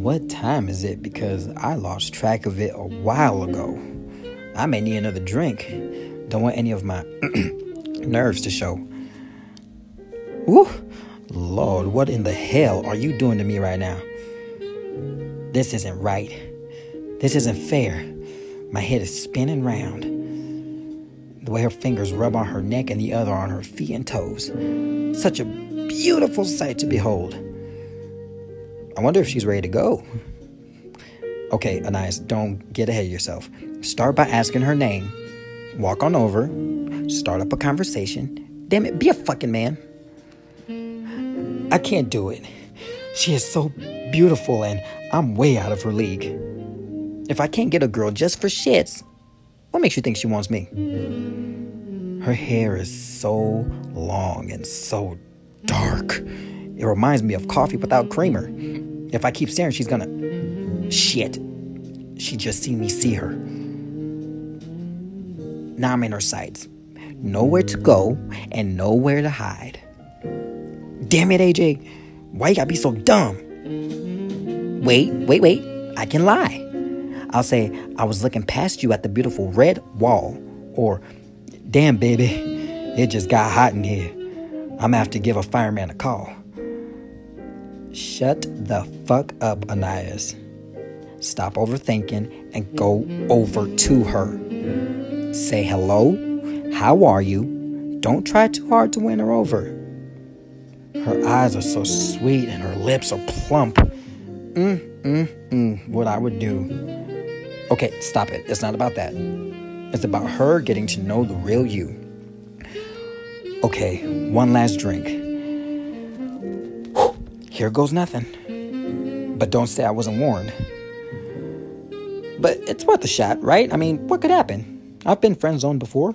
What time is it? Because I lost track of it a while ago. I may need another drink. Don't want any of my nerves to show. Woo! Lord, what in the hell are you doing to me right now? This isn't right. This isn't fair. My head is spinning round. The way her fingers rub on her neck and the other on her feet and toes. Such a beautiful sight to behold. I wonder if she's ready to go. Okay, Anais, don't get ahead of yourself. Start by asking her name. Walk on over. Start up a conversation. Damn it, be a fucking man. I can't do it. She is so beautiful and I'm way out of her league. If I can't get a girl just for shits, what makes you think she wants me? Her hair is so long and so dark. It reminds me of coffee without creamer. If I keep staring, she's gonna. Shit. She just seen me see her. Now I'm in her sights. Nowhere to go and nowhere to hide. Damn it, AJ. Why you gotta be so dumb? Wait, wait, wait. I can lie. I'll say, I was looking past you at the beautiful red wall. Or, damn, baby, it just got hot in here. I'm gonna have to give a fireman a call. Shut the fuck up, Anais. Stop overthinking and go over to her. Say hello. How are you? Don't try too hard to win her over. Her eyes are so sweet and her lips are plump. Mm, mm, mm, what I would do. Okay, stop it. It's not about that. It's about her getting to know the real you. Okay, one last drink. Here goes nothing. But don't say I wasn't warned. But it's worth a shot, right? I mean, what could happen? I've been friend zoned before.